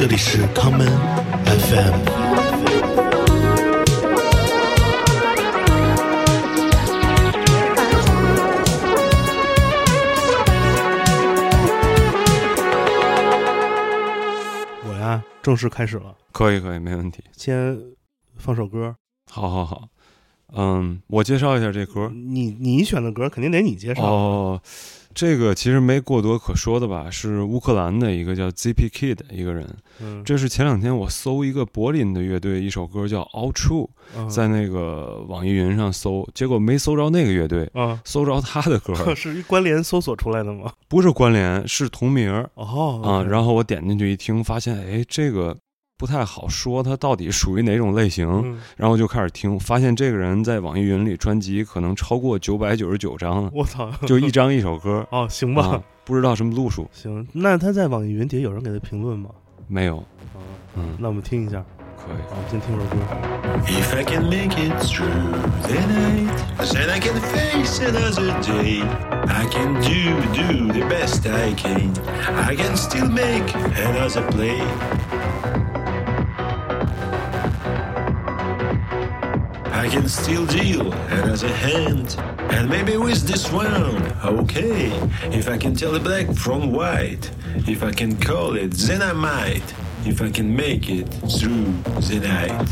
这里是 common FM。我呀，正式开始了，可以可以，没问题。先放首歌。好好好，嗯，我介绍一下这歌。你你选的歌肯定得你介绍。哦，这个其实没过多可说的吧，是乌克兰的一个叫 ZP Kid 的一个人。嗯，这是前两天我搜一个柏林的乐队一首歌叫《All True》，嗯在那个网易云上搜，结果没搜着那个乐队，啊，搜着他的歌，是一关联搜索出来的吗？不是关联，是同名哦啊。然后我点进去一听，发现哎，这个不太好说，他到底属于哪种类型。嗯，然后就开始听，发现这个人在网易云里专辑可能超过九百九十九张，我操，就一张一首歌 哦，行吧，啊，不知道什么路数，行。那他在网易云底下有人给他评论吗？没有，啊，嗯，那我们听一下。可以。我们先听首歌。If I can make it through the night, then I can face another day. I can do, do the best I can. I can still make another play. I can still deal and as a hand. And maybe with this one, okay. If I can tell the black from white, if I can call it, then I might. If I can make it through the night.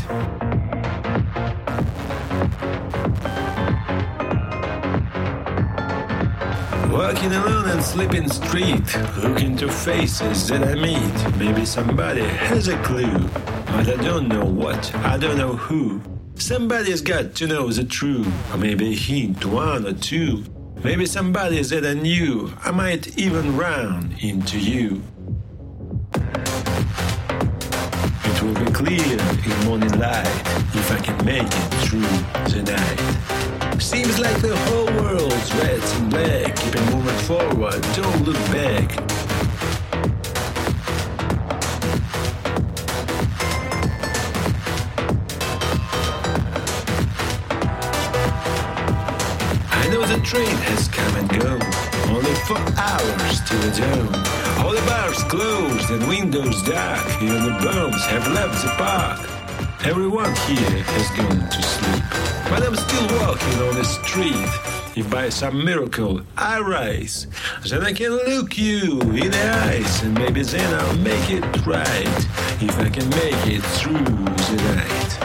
Walking alone and sleeping street, looking to faces that I meet. Maybe somebody has a clue, but I don't know what, I don't know who. Somebody's got to know the truth, or maybe hint, one or two. Maybe somebody that I knew, I might even run into you. It will be clear in morning light if I can make it through the night. Seems like the whole world's red and black. Keep it moving forward, don't look back. The train has come and gone. Only four hours till the dawn. All the bars closed and windows dark. Even the bombs have left the park. Everyone here has gone to sleep. But I'm still walking on the street. If by some miracle I rise, then I can look you in the eyes. And maybe then I'll make it right. If I can make it through the night.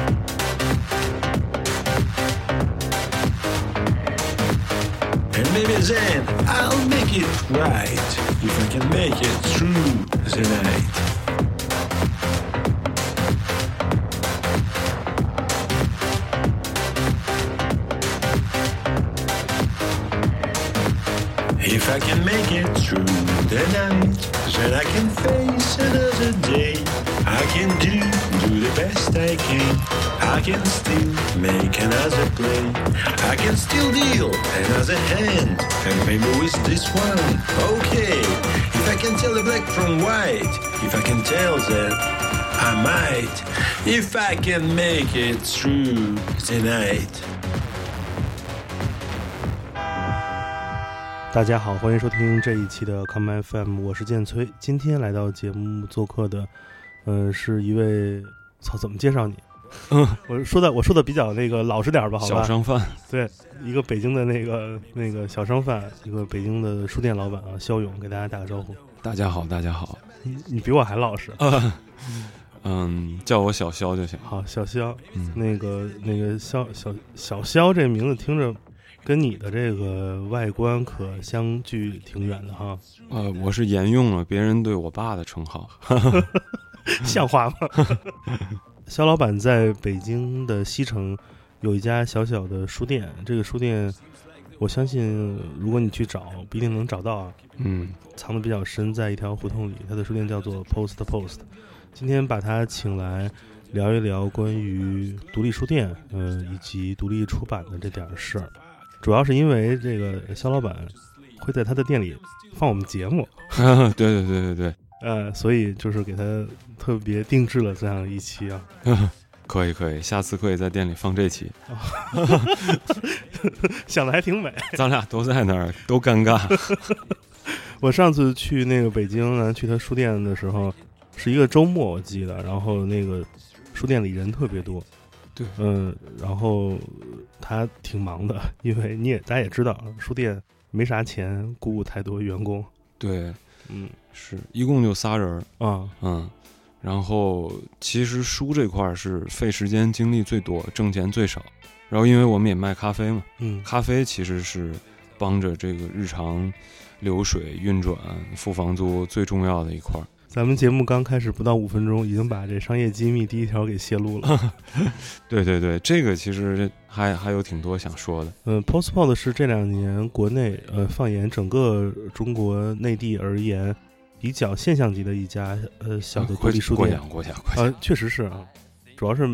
Then I'll make it right if I can make it through the night. If I can make it through the night, then I can face another day. I can do, do the best I can. I can still make another play. I can still deal another hand. And maybe with this one, okay. If I can tell the black from white, if I can tell that I might. If I can make it through the night. 大家好，欢迎收听这一期的 Come FM，我是建崔。今天来到节目做客的，呃，是一位，操，怎么介绍你？嗯，我说的我说的比较那个老实点儿吧，好吧？小商贩，对，一个北京的那个那个小商贩，一个北京的书店老板啊，肖勇，给大家打个招呼。大家好，大家好，你你比我还老实。嗯，叫我小肖就行。好，小肖，嗯，那个那个肖小小肖这名字听着跟你的这个外观可相距挺远的哈，呃，我是沿用了别人对我爸的称号。像话吗？肖老板在北京的西城有一家小小的书店，这个书店我相信如果你去找，不一定能找到啊，嗯，藏的比较深，在一条胡同里。他的书店叫做 Post Post。今天把他请来聊一聊关于独立书店，呃，以及独立出版的这点事儿。主要是因为这个肖老板会在他的店里放我们节目，对对对对对，呃，所以就是给他特别定制了这样一期啊。可以可以，下次可以在店里放这期，想的还挺美。咱俩都在那儿，都尴尬。我上次去那个北京呢，去他书店的时候，是一个周末，我记得，然后那个书店里人特别多，对嗯，然后呃他挺忙的，因为你也大家也知道，书店没啥钱雇太多员工，对，嗯是一共就仨人儿，啊，嗯，然后其实书这块儿是费时间精力最多，挣钱最少。然后因为我们也卖咖啡嘛，嗯咖啡其实是帮着这个日常流水运转、付房租最重要的一块儿。咱们节目刚开始不到五分钟，已经把这商业机密第一条给泄露了。对对对，这个其实还还有挺多想说的。嗯，Postpod 是这两年国内呃放眼整个中国内地而言，比较现象级的一家呃小的独过立书店。过奖过奖过奖。啊，确实是啊，主要是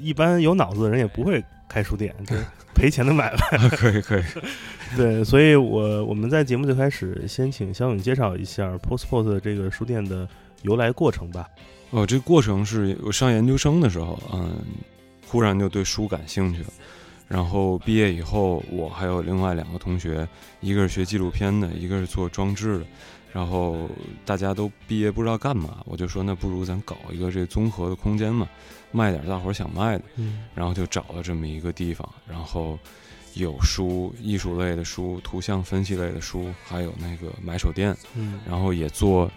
一般有脑子的人也不会开书店，这 赔钱的买卖。可以可以。对，所以我我们在节目最开始先请肖勇介绍一下 Postpost 这个书店的由来过程吧。哦，这过程是我上研究生的时候，嗯，忽然就对书感兴趣了。然后毕业以后，我还有另外两个同学，一个是学纪录片的，一个是做装置的。然后大家都毕业不知道干嘛，我就说那不如咱搞一个这综合的空间嘛，卖点大伙儿想卖的。嗯然后就找了这么一个地方，然后有书、艺术类的书、图像分析类的书，还有那个买手店，嗯然后也做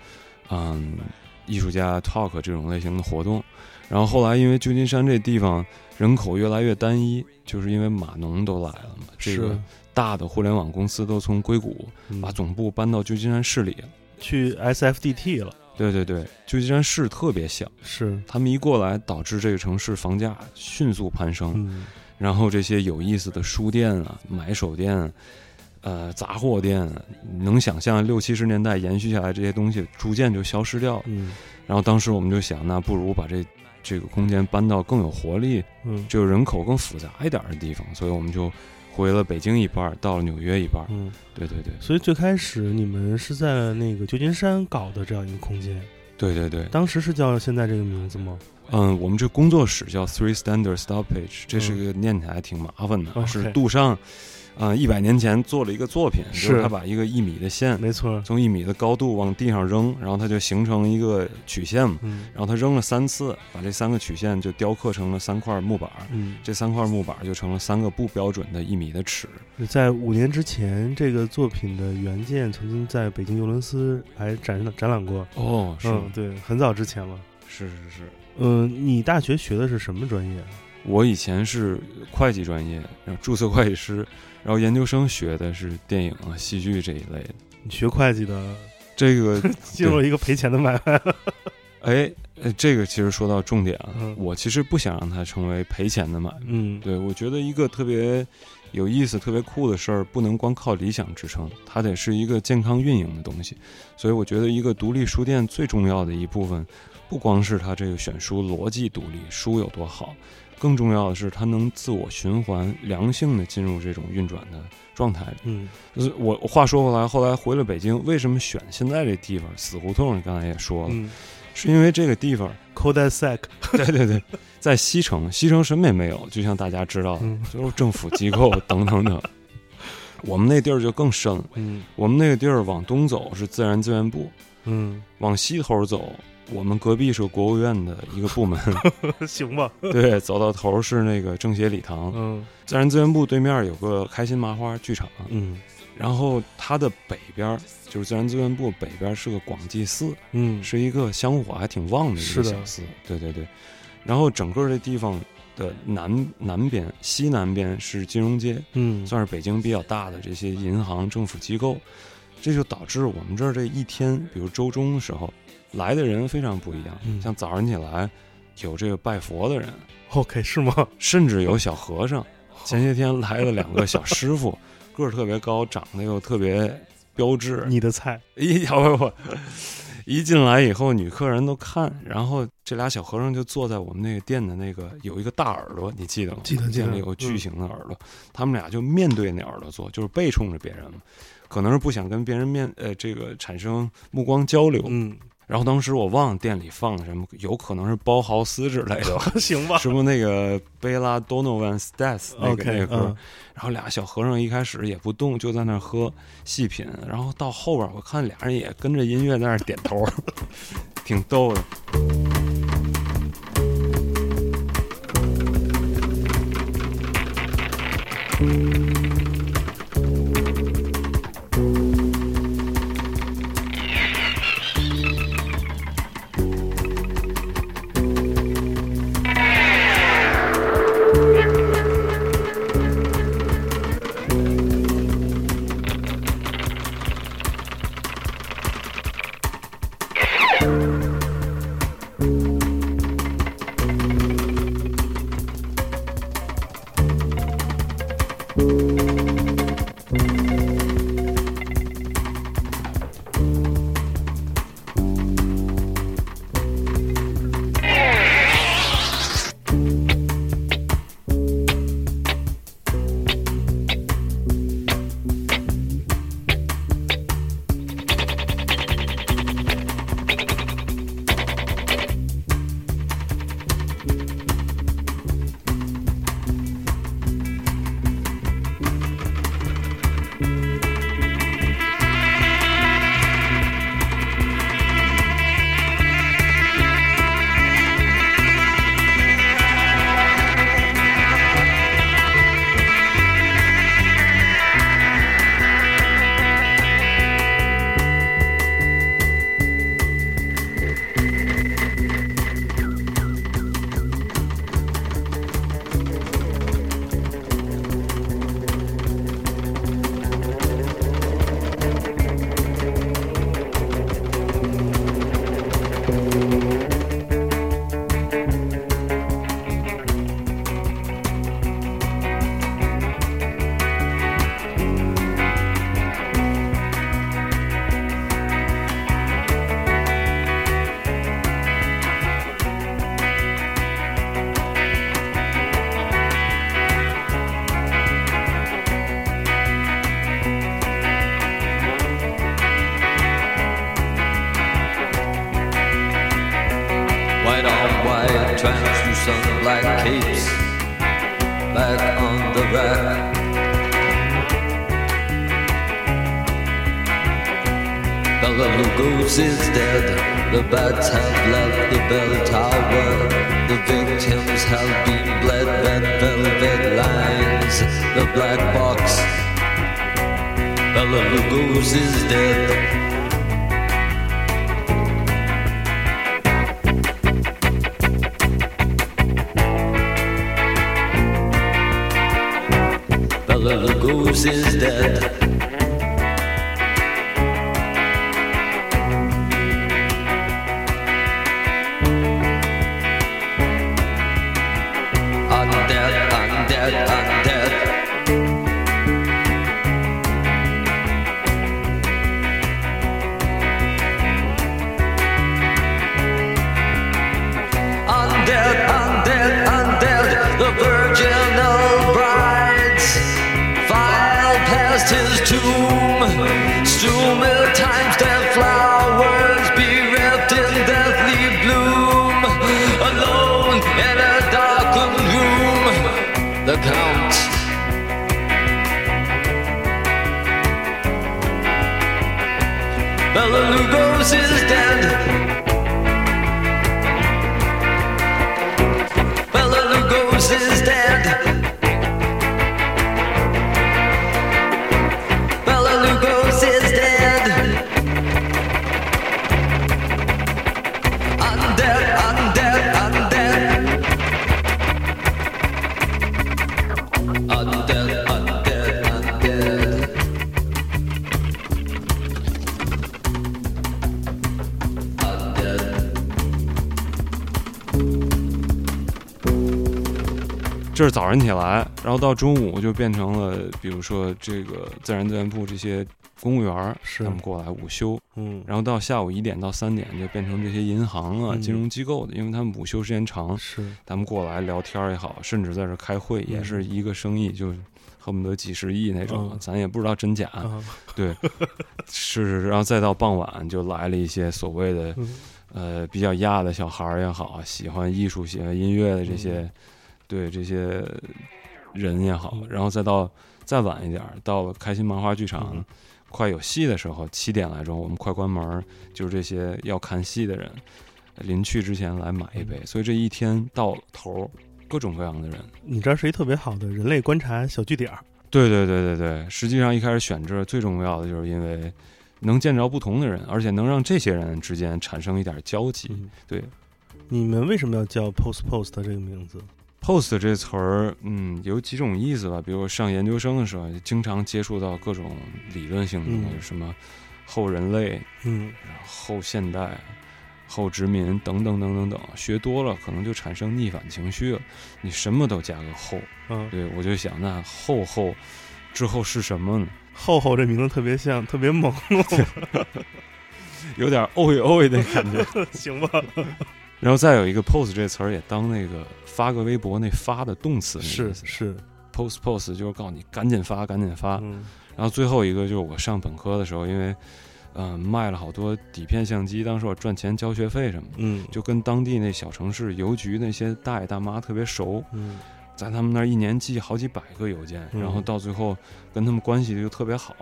嗯艺术家 talk 这种类型的活动。然后后来因为旧金山这地方人口越来越单一，就是因为码农都来了嘛，这是个大的互联网公司都从硅谷嗯把总部搬到旧金山市里了。去 SFDT 了，对对对，旧金山市特别小，是他们一过来，导致这个城市房价迅速攀升。嗯然后这些有意思的书店啊、买手店、呃杂货店，能想象六七十年代延续下来这些东西，逐渐就消失掉了。嗯然后当时我们就想，那不如把这这个空间搬到更有活力、嗯。就人口更复杂一点的地方，所以我们就回了北京一半，到了纽约一半。嗯，对对对。所以最开始你们是在那个旧金山搞的这样一个空间，对对对，当时是叫现在这个名字吗？嗯，我们这工作室叫 Three Standard Stoppage，这是嗯。个念起来挺麻烦的是杜尚，啊，一百年前做了一个作品，就是是他把一个一米的线没错，从一米的高度往地上扔，然后它就形成一个曲线嘛。嗯然后他扔了三次，把这三个曲线就雕刻成了三块木板，嗯，这三块木板就成了三个不标准的一米的尺。在五年之前，这个作品的原件曾经在北京尤伦斯还展展览过。哦，是、嗯，对，很早之前了。是是是，嗯，你大学学的是什么专业？我以前是会计专业，然后注册会计师，然后研究生学的是电影啊、戏剧这一类的。你学会计的，这个 进入了一个赔钱的买卖。哎，呃，这个其实说到重点啊，嗯我其实不想让它成为赔钱的买卖。嗯，对我觉得一个特别有意思、特别酷的事儿，不能光靠理想支撑，它得是一个健康运营的东西。所以我觉得一个独立书店最重要的一部分，不光是它这个选书逻辑独立，书有多好，更重要的是它能自我循环、良性的进入这种运转的状态里。嗯就是我话说回来，后来回了北京，为什么选现在这地方死胡同？你刚才也说了，嗯是因为这个地方 c o d e s e c 对对对，在西城，西城什么也没有，就像大家知道的，嗯就是政府机构等等等。我们那地儿就更深了，嗯我们那个地儿往东走是自然资源部，嗯，往西头走，我们隔壁是国务院的一个部门，行吧。对，走到头是那个政协礼堂，嗯。自然资源部对面有个开心麻花剧场，嗯。然后它的北边就是自然资源部北边是个广济寺，嗯，是一个香火还挺旺的一个小寺，对对对。然后整个这地方的南南边、西南边是金融街，嗯。算是北京比较大的这些银行、政府机构，这就导致我们这儿这一天，比如周中的时候来的人非常不一样。嗯像早上起来有这个拜佛的人，OK 是吗？甚至有小和尚。前些天来了两个小师傅，个儿特别高，长得又特别标致。你的菜，一瞧不，一进来以后，女客人都看，然后这俩小和尚就坐在我们那个店的那个有一个大耳朵，你记得吗？记得记得店里有个巨型的耳朵，他们俩就面对那耳朵坐，就是背冲着别人嘛，可能是不想跟别人面呃这个产生目光交流。嗯，然后当时我忘了店里放的什么有可能是包豪斯之类的。行吧。什么那个贝拉多诺万斯戴斯那个那个歌。然后俩小和尚一开始也不动就在那儿喝细品然后到后边我看俩人也跟着音乐在那点头 挺逗的。Translucent black capes back on the rack. Bella Lugos is dead. The bats have left the bell tower. The victims have been bled. Red velvet lines. The black box. Bella Lugos is dead. Hallelujah goes his dad. 早上起来，然后到中午就变成了，比如说这个自然资源部这些公务员儿他们过来午休，嗯，然后到下午一点到三点就变成这些银行啊、嗯。金融机构的，因为他们午休时间长，是。他们过来聊天儿也好，甚至在这儿开会，也是一个生意就恨不得几十亿那种，嗯。咱也不知道真假。啊，对，是是，然后再到傍晚就来了一些所谓的嗯。呃比较亚的小孩儿也好，喜欢艺术、喜欢音乐的这些，对这些人也好，嗯然后再到再晚一点儿，到了开心麻花剧场。嗯快有戏的时候，七点来钟，我们快关门儿，就是这些要看戏的人，临去之前来买一杯，所以这一天到头儿，各种各样的人。你这儿是一特别好的人类观察小据点儿，对对对对对，实际上一开始选这儿最重要的就是因为能见着不同的人，而且能让这些人之间产生一点交集。嗯，对你们为什么要叫 Post Post 这个名字？，post 这词儿，嗯，有几种意思吧。比如上研究生的时候，经常接触到各种理论性的东西，嗯什么后人类、嗯后现代、后殖民等等等等等，学多了可能就产生逆反情绪了。你什么都加个后，嗯，对我就想，那后后之后是什么呢？后后这名字特别像，特别猛，有点哦喂哦喂的感觉。行吧？然后再有一个 post 这词儿也当那个发个微博那发的动词是是，post post 就是告诉你赶紧发赶紧发。嗯。然后最后一个就是我上本科的时候，因为嗯、呃卖了好多底片相机，当时我赚钱交学费什么的，嗯，就跟当地那小城市邮局那些大爷大妈特别熟，嗯。在他们那儿一年寄好几百个邮件，嗯。然后到最后跟他们关系就特别好。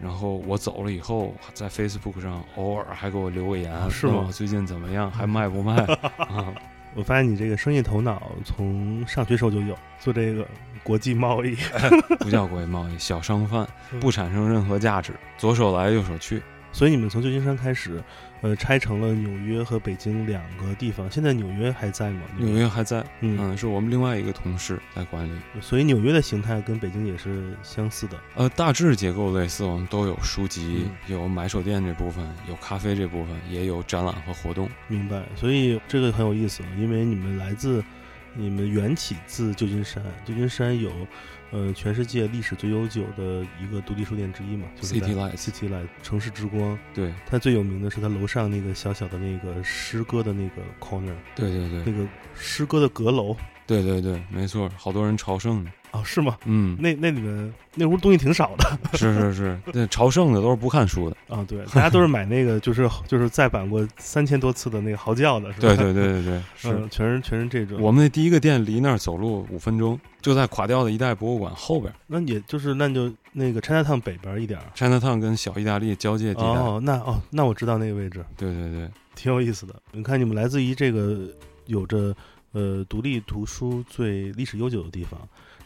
然后我走了以后，在 Facebook 上偶尔还给我留个言，是吗？最近怎么样，还卖不卖？啊？我发现你这个生意头脑从上学时候就有，做这个国际贸易，不叫国际贸易，小商贩 嗯。不产生任何价值，左手来右手去。所以你们从旧金山开始，呃，拆成了纽约和北京两个地方。现在纽约还在吗？纽约还在，嗯，嗯，是我们另外一个同事在管理。所以纽约的形态跟北京也是相似的。呃，大致结构类似，我们都有书籍，嗯有买手店这部分，有咖啡这部分，也有展览和活动。明白，所以这个很有意思，因为你们来自，你们缘起自旧金山，旧金山有，呃，全世界历史最悠久的一个独立书店之一嘛，就是 City Lights City Light 城市之光。对，它最有名的是它楼上那个小小的那个诗歌的那个 corner，对对对，那个诗歌的阁楼对对对，没错，好多人朝圣呢。哦，是吗？嗯，那那里面那屋东西挺少的 是是是，那朝圣的都是不看书的。啊，对，大家都是买那个就是就是再版过三千多次的那个嚎叫的，是吧？对对对对对，是。嗯，全是全是这种。我们那第一个店离那儿走路五分钟，就在垮掉的一代博物馆后边那也就是那就那个 China Town 北边一点儿。，China Town 跟小意大利交界地带。哦，那哦，那我知道那个位置，对对对，挺有意思的。你看，你们来自于这个有着呃独立图书最历史悠久的地方，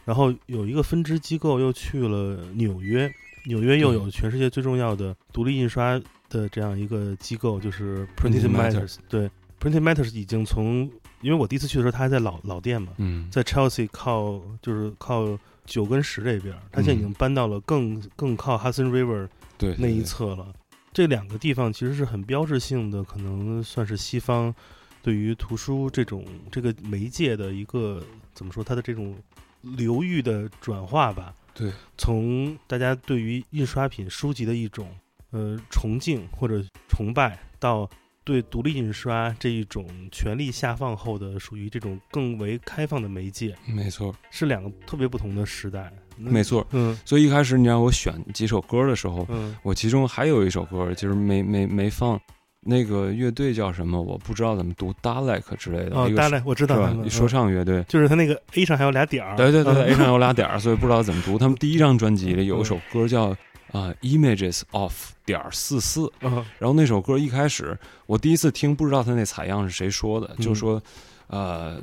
然后有一个分支机构又去了纽约，纽约又有全世界最重要的独立印刷的这样一个机构，就是 Printed Matters。对，Printed Matters 已经从，因为我第一次去的时候，它还在老老店嘛，嗯，在 Chelsea 靠就是靠九跟十这边，它现在已经搬到了更更靠 Hudson River 对那一侧了。这两个地方其实是很标志性的，可能算是西方对于图书这种这个媒介的一个怎么说，它的这种流域的转化吧。对，从大家对于印刷品书籍的一种呃崇敬或者崇拜，到对独立印刷这一种权力下放后的属于这种更为开放的媒介，没错是两个特别不同的时代。没错。嗯所以一开始你让我选几首歌的时候，嗯我其中还有一首歌就是没没没放，那个乐队叫什么我不知道怎么读，Dalek 之类的，哦，Dalek 我知道他？们说嗯唱乐队。就是他那个 A 上还有俩点儿。对对对，A 上有俩点儿，所以不知道怎么读。他们第一张专辑里有一首歌叫啊、Images of 点四四，嗯然后那首歌一开始我第一次听，不知道他那采样是谁说的，嗯就说呃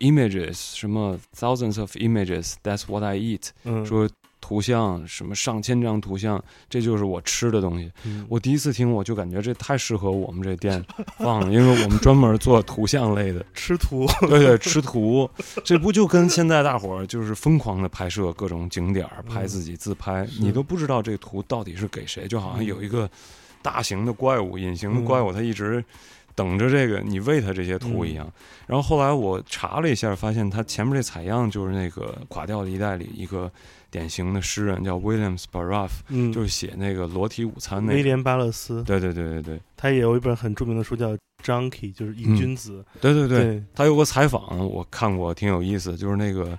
images 什么 thousands of images，that's what I eat，嗯，说图像什么上千张图像，这就是我吃的东西。嗯我第一次听我就感觉这太适合我们这店 放了，因为我们专门做图像类的。吃图，对对，吃图，这不就跟现在大伙儿就是疯狂的拍摄各种景点儿，拍自己自拍，是你都不知道这图到底是给谁，就好像有一个大型的怪物、隐形的怪物，它一直等着这个你喂它这些图一样。然后后来我查了一下，发现它前面这采样就是那个垮掉的一代里一个典型的诗人，叫 William Sparrow，嗯，就是写那个裸体午餐那个。威廉巴勒斯，对对对对对他也有一本很著名的书叫《Junkie》，就是瘾君子。对对对，对，他有个采访，我看过，挺有意思。就是那个，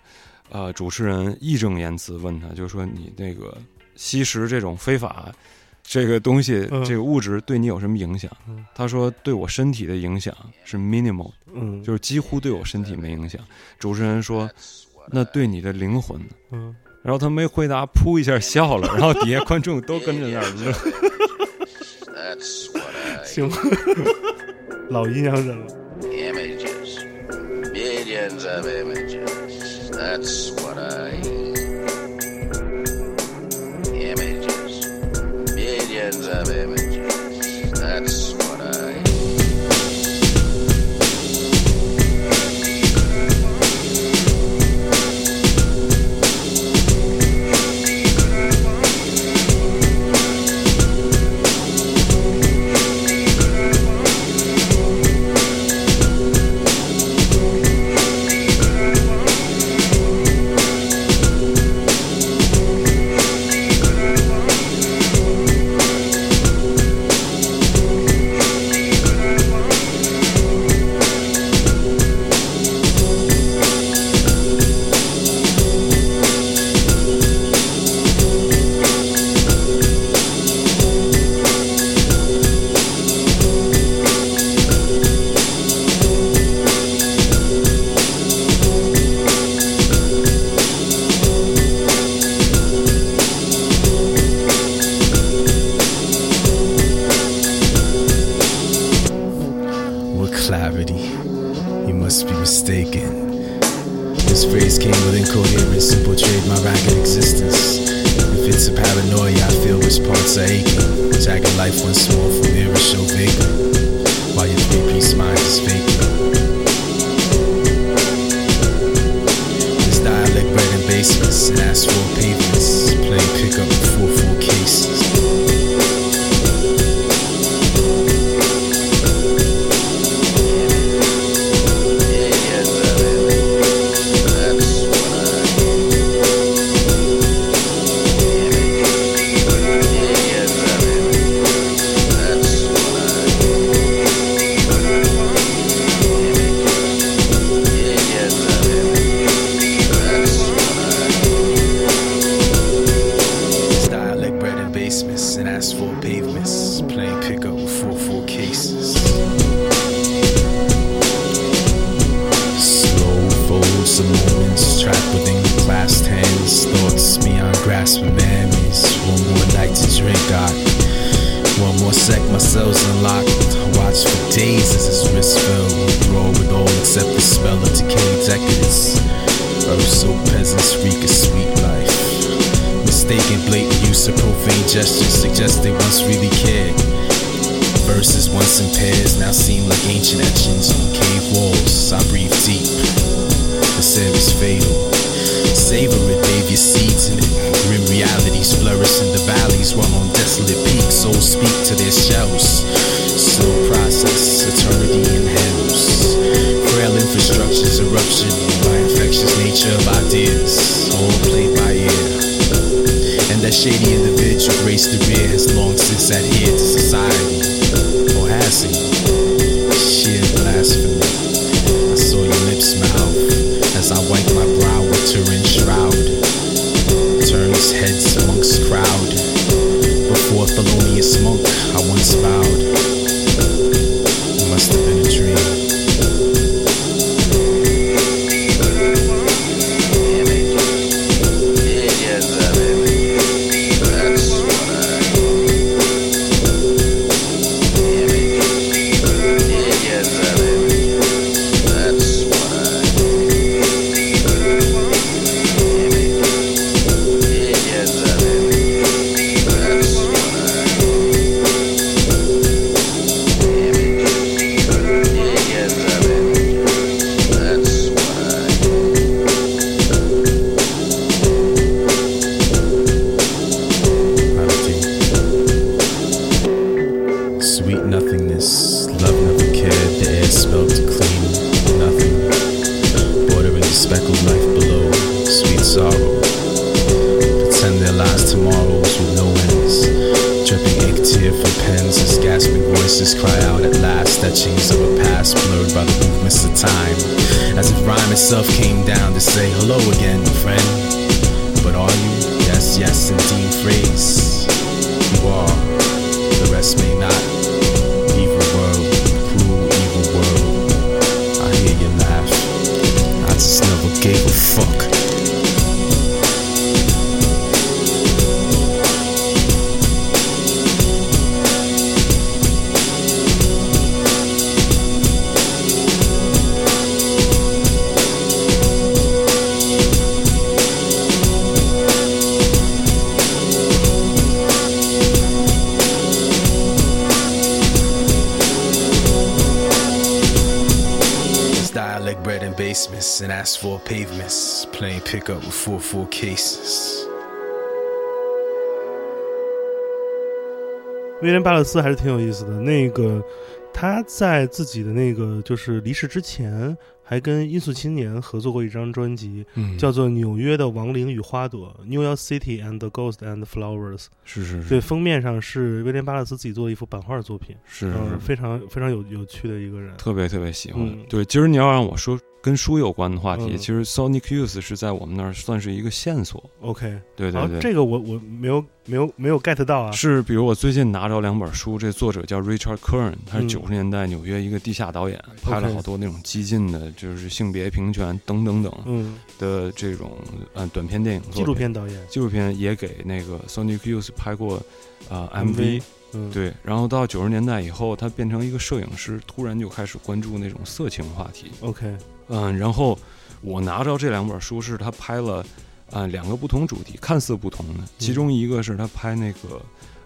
呃，主持人义正言辞问他，就说你那个吸食这种非法这个东西，嗯这个物质对你有什么影响？嗯他说对我身体的影响是 minimal，嗯，就是几乎对我身体没影响。主持人说，那对你的灵魂呢？嗯，然后他没回答，噗一下笑了，然后底下观众都跟着那儿乐。That's what I 行，老阴阳人了。Clarity? You must be mistaken. This phrase came with incoherence and portrayed my ragged existence. If it's a paranoia, I feel which parts are aching. Jagged life once more from mirror show vagrant. While your three-piece mind is vacant. This dialect bred in basements and asphalt pavements. Playing pickup speckled life below, sweet sorrow. Pretend their lives tomorrows with no ends. Dripping ink tear from pens as gasping voices cry out at last. Etchings of a past blurred by the movements of time. As if rhyme itself came down to say hello again, friend. But are you? Yes, yes, indeed, phrase. You are. Asphalt pavements. Playing pickup with 4-4 cases. 威廉巴勒斯还是挺有意思的。那个他在自己的那个就是离世之前，还跟音速青年合作过一张专辑，嗯，叫做《纽约的亡灵与花朵》（New York City and the Ghost and Flowers）。是是是对，封面上是威廉巴勒斯自己做的一幅版画作品，是非常非常有有趣的一个人。特别特别喜欢。嗯对，其实你要让我说跟书有关的话题，嗯其实 Sonic Youth 是在我们那儿算是一个线索。OK，对对对，这个我我没有没有没有 get 到啊。是比如我最近拿着两本书，这作者叫 Richard Kern，他是嗯九十年代纽约一个地下导演，拍了好多那种激进的，就是性别平权等等等嗯，的这种呃短片电影纪录。片导演。纪录片也给那个 Sonic Youth 拍过啊、呃 MV MV，嗯，，对，然后到九十年代以后，他变成一个摄影师，突然就开始关注那种色情话题。OK，嗯，然后我拿着这两本书是他拍了，呃，两个不同主题，看似不同的，其中一个是他拍那个，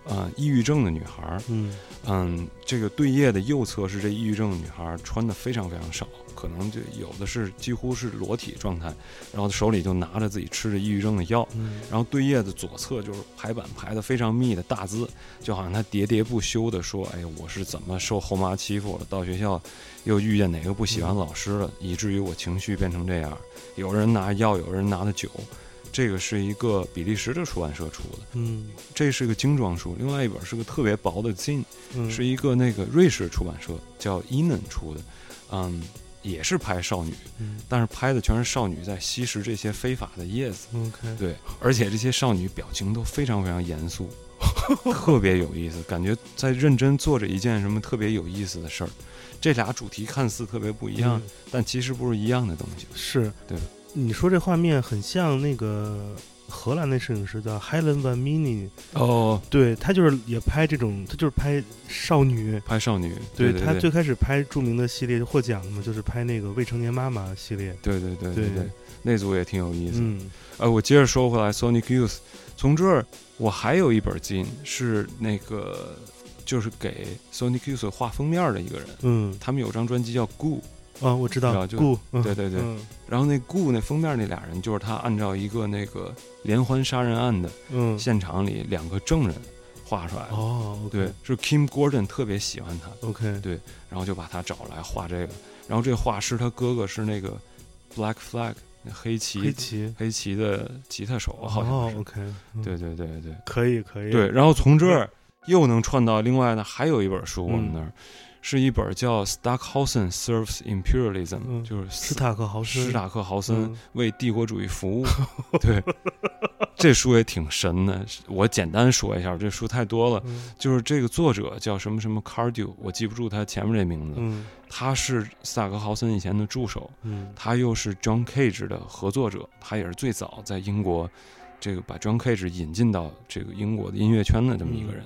呃，抑郁症的女孩儿，嗯。嗯，这个对页的右侧是这抑郁症的女孩儿穿的非常非常少，可能就有的是几乎是裸体状态，然后手里就拿着自己吃着抑郁症的药，嗯然后对页的左侧就是排版排的非常密的大字，就好像他喋喋不休的说：“哎呀，我是怎么受后妈欺负了？到学校又遇见哪个不喜欢老师了，以至于我情绪变成这样。有人拿药，有人拿的酒。”这个是一个比利时的出版社出的，嗯这是个精装书。另外一本是个特别薄的嗯，是一个那个瑞士出版社叫 Enon 出的，嗯，也是拍少女，嗯但是拍的全是少女在吸食这些非法的叶子。OK，对，而且这些少女表情都非常非常严肃，特别有意思，感觉在认真做着一件什么特别有意思的事儿。这俩主题看似特别不一样，嗯但其实不是一样的东西。是，对。你说这画面很像那个荷兰的摄影师叫 Helen van Mini，哦，对他就是也拍这种，他就是拍少女。拍少女，对他最开始拍著名的系列获奖的嘛，就是拍那个未成年妈妈系列。对对对对对，那组也挺有意思。嗯。呃，我接着说回来，Sonic Youth，从这儿我还有一本金是那个就是给 Sonic Youth 画封面的一个人，嗯。他们有张专辑叫《Goo》，啊，我知道顾，嗯。对对对。嗯。然后那 Goo 那封面那俩人就是他按照一个那个连环杀人案的嗯，现场里两个证人画出来的。哦对，是 Kim Gordon 特别喜欢他，，OK，对然后就把他找来画这个。然后这画师他哥哥是那个 Black Flag 那黑旗黑旗，黑旗的吉他手，好像哦是。，OK，嗯。对对对对。可以可以，对，然后从这儿又能串到另外呢，还有一本书，嗯我们那儿是一本叫《Stockhausen Serves Imperialism》，嗯就是斯塔克豪森，斯塔克豪森嗯为帝国主义服务。对，这书也挺神的。我简单说一下，这书太多了。嗯就是这个作者叫什么什么 Cardew，我记不住他前面这名字。嗯他是斯塔克豪森以前的助手，嗯他又是 John Cage 的合作者，他也是最早在英国这个把 John Cage 引进到这个英国的音乐圈的这么一个人。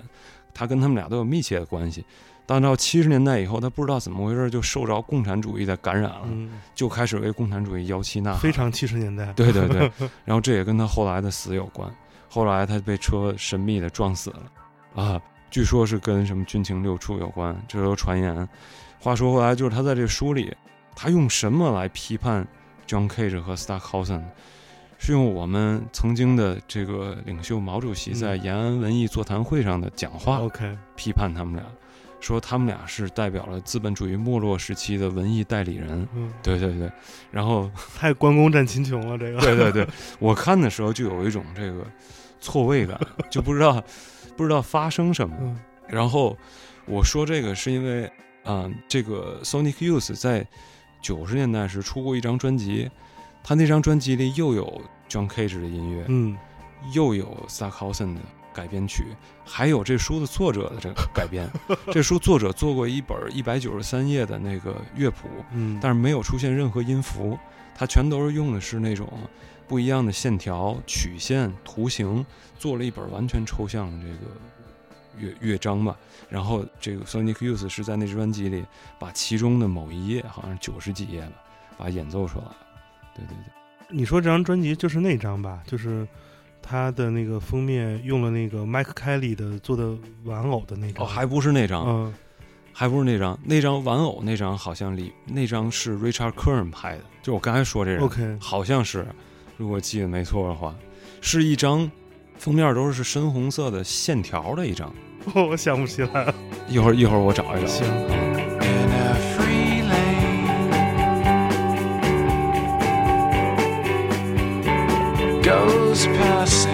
他跟他们俩都有密切的关系。但到七十年代以后，他不知道怎么回事，就受着共产主义的感染了，嗯，就开始为共产主义摇旗呐喊。非常七十年代，对对对，然后这也跟他后来的死有关。后来他被车神秘的撞死了，啊，据说是跟什么军情六处有关，这都传言。话说回来，就是他在这书里，他用什么来批判 John Cage 和 Stockhausen？是用我们曾经的这个领袖毛主席在嗯延安文艺座谈会上的讲话，OK，批判他们俩，说他们俩是代表了资本主义没落时期的文艺代理人。嗯，对对对，然后 太关公战秦琼了，这个，对对对，我看的时候就有一种这个错位感，就不知道不知道发生什么。嗯。然后我说这个是因为，嗯、这个 Sonic Youth 在九十年代时出过一张专辑，他那张专辑里又有 John Cage 的音乐，嗯。又有 Stockhausen 的改编曲，还有这书的作者的这个改编。这书作者做过一本一百九十三页的那个乐谱，嗯，但是没有出现任何音符，它全都是用的是那种不一样的线条、曲线、图形，做了一本完全抽象的这个乐乐章吧。然后这个 Sonic Youth 是在那张专辑里把其中的某一页，好像是九十几页吧，把它演奏出来了。对对对，你说这张专辑就是那张吧？就是他的那个封面用了那个 Mike Kelly 的做的玩偶的那张，哦，还不是那张，嗯还不是那张，那张玩偶那张好像里那张是 Richard Kern 拍的，就我刚才说这人。，OK，好像是，如果记得没错的话，是一张封面都是深红色的线条的一张。我想不起来了。一会儿一会儿我找一找。行 goes past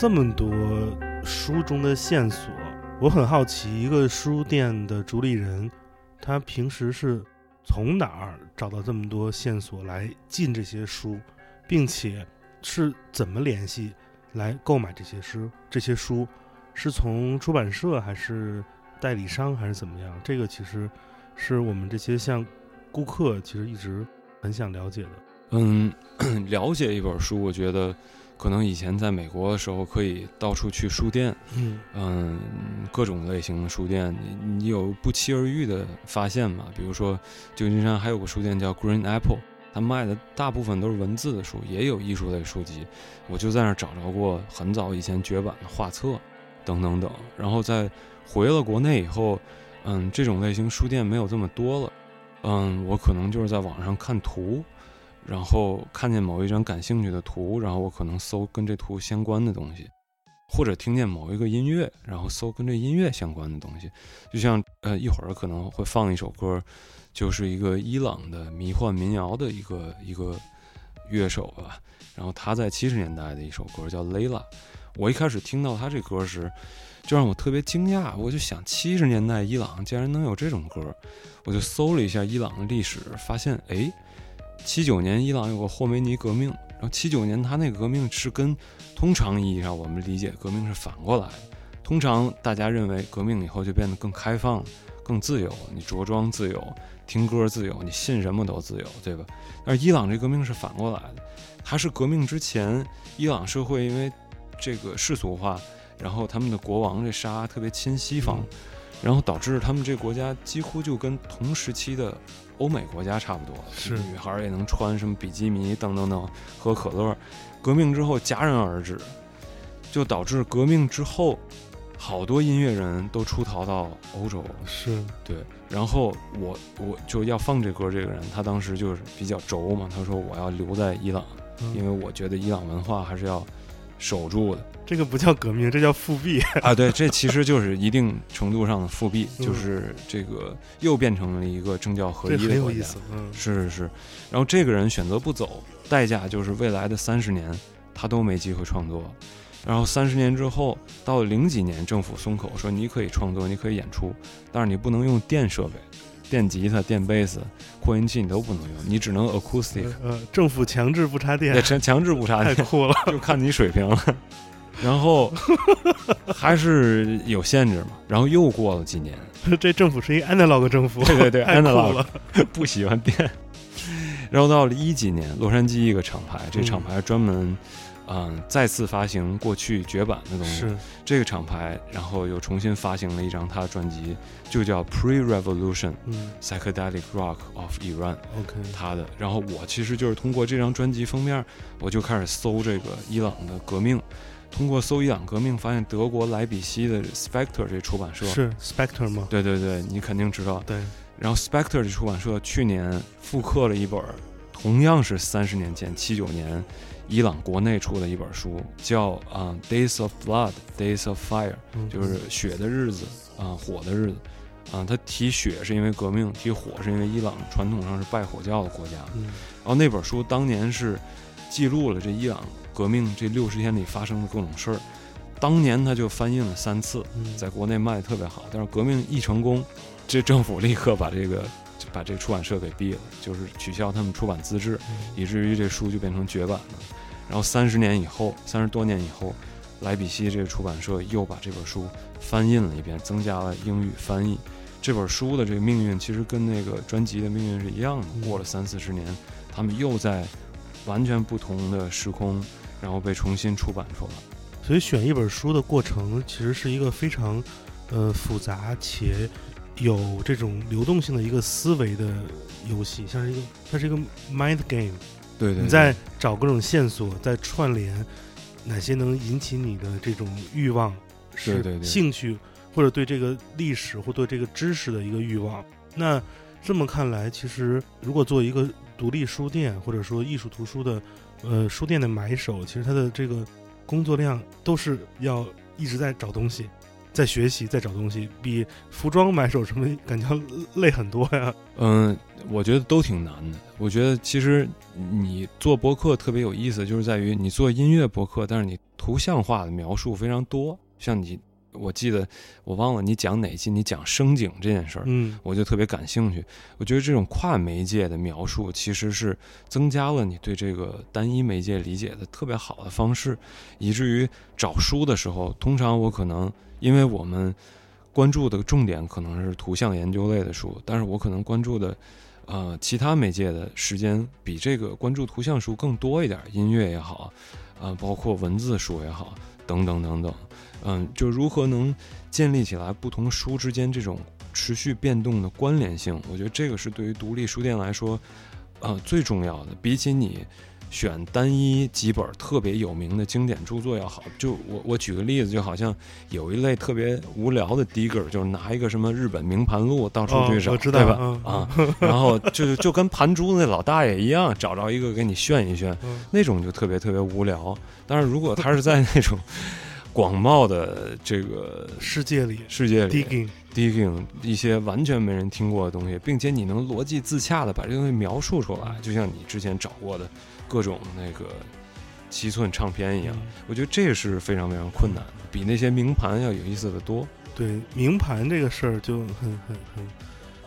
这么多书中的线索，我很好奇，一个书店的主理人，他平时是从哪儿找到这么多线索来进这些书，并且是怎么联系来购买这些书？这些书是从出版社还是代理商还是怎么样？这个其实是我们这些像顾客其实一直很想了解的。嗯，了解一本书，我觉得可能以前在美国的时候可以到处去书店，嗯嗯，各种类型的书店，你你有不期而遇的发现嘛？比如说旧金山还有个书店叫 Green Apple，它卖的大部分都是文字的书，也有艺术类书籍。我就在那儿找着过很早以前绝版的画册，等等等。然后在回了国内以后，嗯，这种类型书店没有这么多了，嗯，我可能就是在网上看图。然后看见某一张感兴趣的图，然后我可能搜跟这图相关的东西，或者听见某一个音乐，然后搜跟这音乐相关的东西。就像呃一会儿可能会放一首歌，就是一个伊朗的迷幻民谣的一个一个乐手吧。然后他在七十年代的一首歌叫《Layla》，我一开始听到他这歌时，就让我特别惊讶。我就想七十年代伊朗竟然能有这种歌，我就搜了一下伊朗的历史，发现哎。七九年，伊朗有个霍梅尼革命，然后七九年他那个革命是跟通常意义上我们理解革命是反过来的。通常大家认为革命以后就变得更开放、更自由，你着装自由、听歌自由，你信什么都自由，对吧？但是伊朗这革命是反过来的，它是革命之前，伊朗社会因为这个世俗化，然后他们的国王这沙特别亲西方，然后导致他们这个国家几乎就跟同时期的。欧美国家差不多，是女孩也能穿什么比基尼等等等，喝可乐。革命之后戛然而止，就导致革命之后，好多音乐人都出逃到欧洲。是对，然后我我就要放这歌，这个人他当时就是比较轴嘛，他说我要留在伊朗，因为我觉得伊朗文化还是要守住的。这个不叫革命，这叫复辟 啊！对，这其实就是一定程度上的复辟，就是这个又变成了一个政教合一的国家。嗯，是是是。然后这个人选择不走，代价就是未来的三十年他都没机会创作。然后三十年之后，到了零几年，政府松口说你可以创作，你可以演出，但是你不能用电设备，电吉他、电贝斯、扩音器你都不能用，你只能 acoustic。呃，政府强制不插电，强强制不插电，太酷了，就看你水平了。然后 还是有限制嘛。然后又过了几年，这政府是一个 analog 政府，对对对，analog 不喜欢电。然后到了一几年，洛杉矶一个厂牌，这厂牌专门嗯再次发行过去绝版的东西。是这个厂牌，然后又重新发行了一张他的专辑，就叫 Pre-Revolution 嗯 Psychedelic Rock of Iran。OK，他的。然后我其实就是通过这张专辑封面，我就开始搜这个伊朗的革命。通过搜伊朗革命，发现德国莱比锡的 Spectre 这出版社是 Spectre 吗？对对对，你肯定知道。对。然后 Spectre 这出版社去年复刻了一本，同样是三十年前七九年伊朗国内出的一本书，叫啊 Days of Blood, Days of Fire，就是血的日子啊，火的日子啊。他提血是因为革命，提火是因为伊朗传统上是拜火教的国家。然后那本书当年是记录了这伊朗。革命这六十天里发生的各种事儿，当年他就翻印了三次，在国内卖的特别好。但是革命一成功，这政府立刻把这个把这个出版社给毙了，就是取消他们出版资质，以至于这书就变成绝版了。然后三十年以后，三十多年以后，莱比锡这个出版社又把这本书翻印了一遍，增加了英语翻译。这本书的这个命运其实跟那个专辑的命运是一样的。过了三四十年，他们又在完全不同的时空。然后被重新出版出来，所以选一本书的过程其实是一个非常，呃复杂且有这种流动性的一个思维的游戏，像是一个它是一个 mind game。对对。你在找各种线索，在串联哪些能引起你的这种欲望，是兴趣或者对这个历史或对这个知识的一个欲望。那这么看来，其实如果做一个独立书店或者说艺术图书的。呃，书店的买手其实他的这个工作量都是要一直在找东西，在学习，在找东西，比服装买手什么感觉累很多呀。嗯，我觉得都挺难的。我觉得其实你做博客特别有意思，就是在于你做音乐博客，但是你图像化的描述非常多。像你，我记得我忘了你讲哪期，你讲声景这件事儿，嗯我就特别感兴趣。我觉得这种跨媒介的描述，其实是增加了你对这个单一媒介理解的特别好的方式，以至于找书的时候，通常我可能因为我们关注的重点可能是图像研究类的书，但是我可能关注的呃其他媒介的时间比这个关注图像书更多一点，音乐也好，呃，包括文字书也好，等等等等。嗯，就如何能建立起来不同书之间这种持续变动的关联性，我觉得这个是对于独立书店来说，呃，最重要的。比起你选单一几本特别有名的经典著作要好。就我我举个例子，就好像有一类特别无聊的 digger，就是拿一个什么日本名盘录到处去找，哦我知道对吧？嗯啊，然后就就跟盘珠那老大爷一样，找着一个给你炫一炫，嗯那种就特别特别无聊。但是如果他是在那种广袤的这个世界里世界里 digging，digging 一些完全没人听过的东西，并且你能逻辑自洽的把这个东西描述出来，就像你之前找过的各种那个七寸唱片一样，我觉得这是非常非常困难的，比那些名盘要有意思的多。对名盘这个事儿就很很很，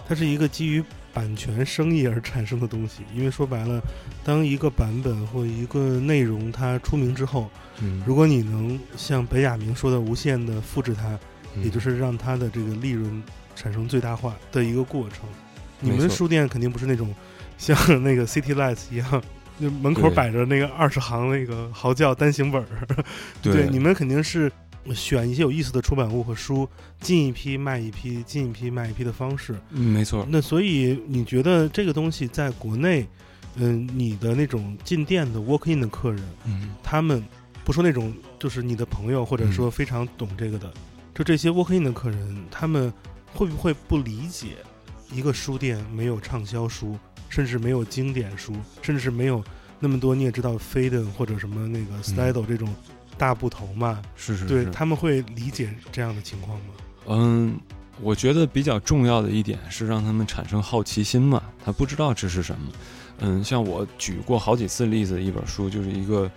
它是一个基于版权生意而产生的东西。因为说白了，当一个版本或一个内容它出名之后，嗯如果你能像本雅明说的无限的复制它，嗯也就是让它的这个利润产生最大化的一个过程。你们书店肯定不是那种像那个 City Lights 一样，就门口摆着那个二十行那个嚎叫单行本儿。对你们肯定是选一些有意思的出版物和书，进一批卖一批，进一批卖一批的方式。嗯没错，那所以你觉得这个东西在国内，嗯，你的那种进店的 walk in 的客人，嗯。他们不说那种就是你的朋友或者说非常懂这个的，就这些 walk in 的客人，他们会不会不理解一个书店没有畅销书，甚至没有经典书，甚至是没有那么多你也知道 Faden 或者什么那个 Style 这种大不同嘛？是是是，对他们会理解这样的情况吗？嗯，我觉得比较重要的一点是让他们产生好奇心嘛，他不知道这是什么。嗯，像我举过好几次例子的一本书，就是一个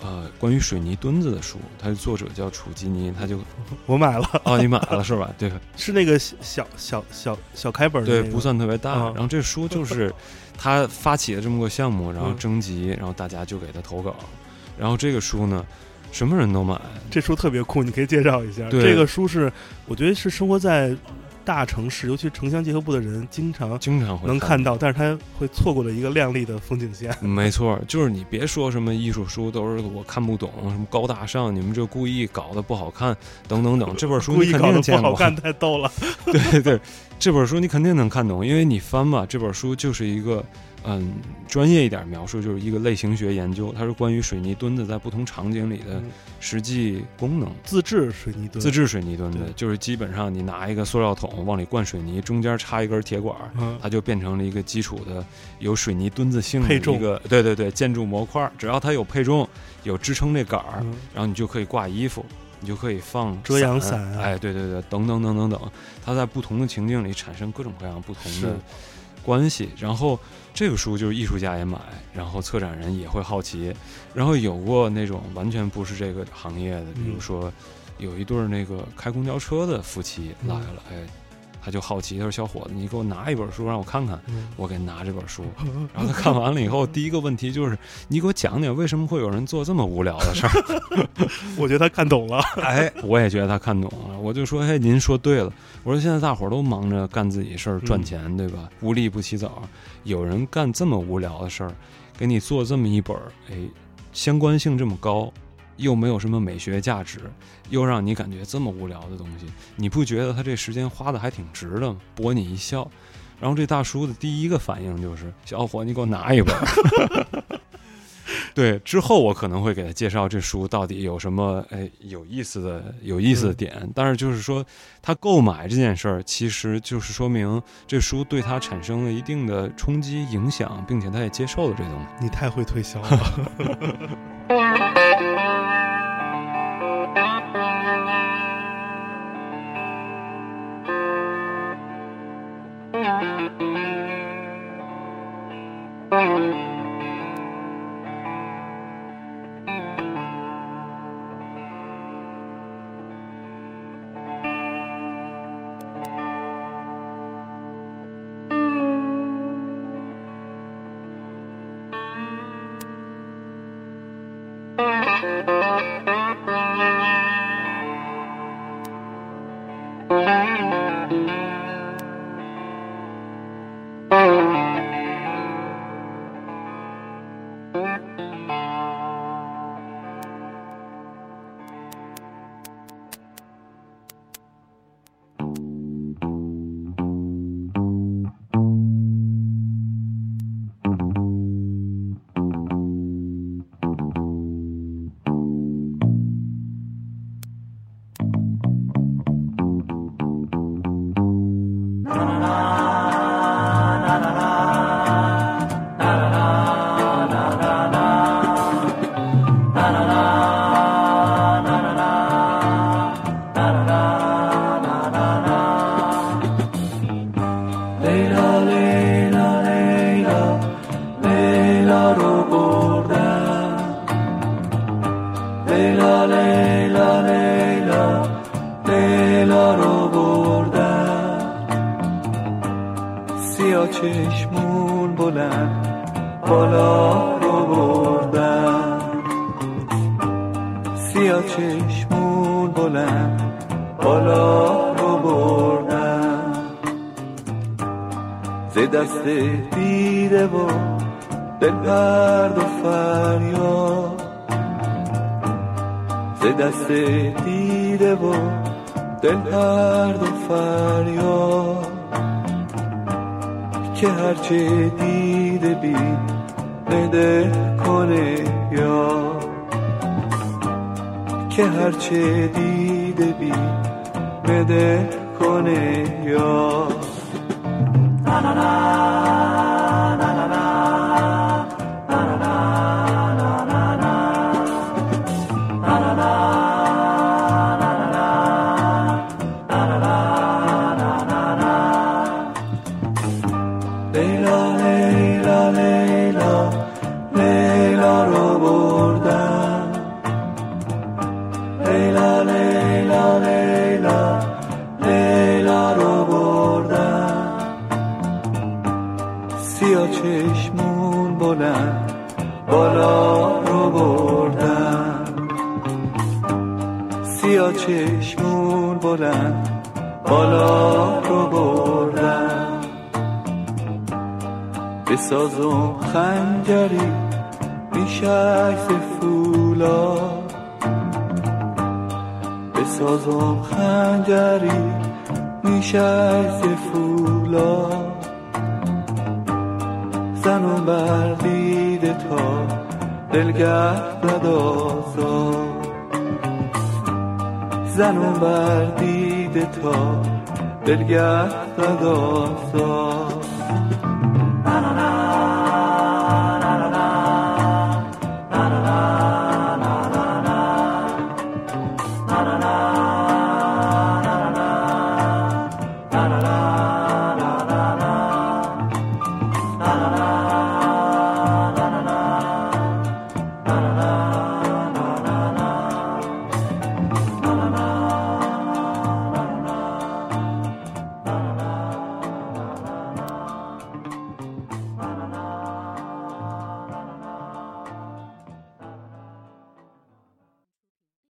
呃关于水泥墩子的书，它的作者叫楚基尼，他就 我买了，哦你买了是吧？对是那个小小小小开本的、对，那个，不算特别大。啊然后这书就是 他发起了这么个项目，然后嗯征集，然后大家就给他投稿，然后这个书呢，什么人都买，这书特别酷，你可以介绍一下。对这个书是我觉得是生活在大城市，尤其城乡结合部的人经常经常会能看到，但是他会错过了一个亮丽的风景线。没错，就是你别说什么艺术书都是我看不懂，什么高大上，你们这故意搞得不好看，等等等。这本书你肯故意搞得不好看，太逗了。对对对，这本书你肯定能看懂，因为你翻吧，这本书就是一个嗯专业一点描述，就是一个类型学研究，它是关于水泥墩子在不同场景里的嗯。实际功能。自制水泥墩，自制水泥墩子就是基本上你拿一个塑料桶往里灌水泥，中间插一根铁管，嗯，它就变成了一个基础的有水泥墩子性的一个对对对建筑模块。只要它有配重，有支撑这杆儿，嗯。然后你就可以挂衣服，你就可以放遮阳伞啊。哎，对对对，等等等等等，它在不同的情境里产生各种各样不同的关系。然后这个书就是艺术家也买，然后策展人也会好奇，然后有过那种完全不是这个行业的，比如嗯说有一对儿那个开公交车的夫妻嗯来了，哎。他就好奇，他说：“小伙子，你给我拿一本书让我看看。”嗯我给拿这本书，然后他看完了以后，第一个问题就是：你给我讲讲为什么会有人做这么无聊的事儿？我觉得他看懂了。哎，我也觉得他看懂了，我就说：哎，您说对了。我说现在大伙儿都忙着干自己事儿赚钱，对吧？无利不起早，有人干这么无聊的事儿，给你做这么一本儿，哎，相关性这么高，又没有什么美学价值，又让你感觉这么无聊的东西，你不觉得他这时间花的还挺值的吗？博你一笑。然后这大叔的第一个反应就是：“小伙，你给我拿一本儿。”对，之后我可能会给他介绍这书到底有什么哎有意思的有意思的点，但是就是说他购买这件事儿，其实就是说明这书对他产生了一定的冲击影响，并且他也接受了这东西。你太会推销了。دست دیده و دل پرد و فریاد. ز دست دیده و دل پرد و فریاد. که هرچه دیده بی بده کنه یا که هرچه دیده بی بده کنه یا لیلا لیلا لیلا لیلا رو بردم. سیاه چشمون بلند بالا رو بردم. سیاه چشمون بلند بالا رو بردم. بسازم خنجری میشک فولا سازم خنجری میشه از فولا. زنم بر دیده تا دلگه ندازا زنم بر دیده تا دلگه ندازا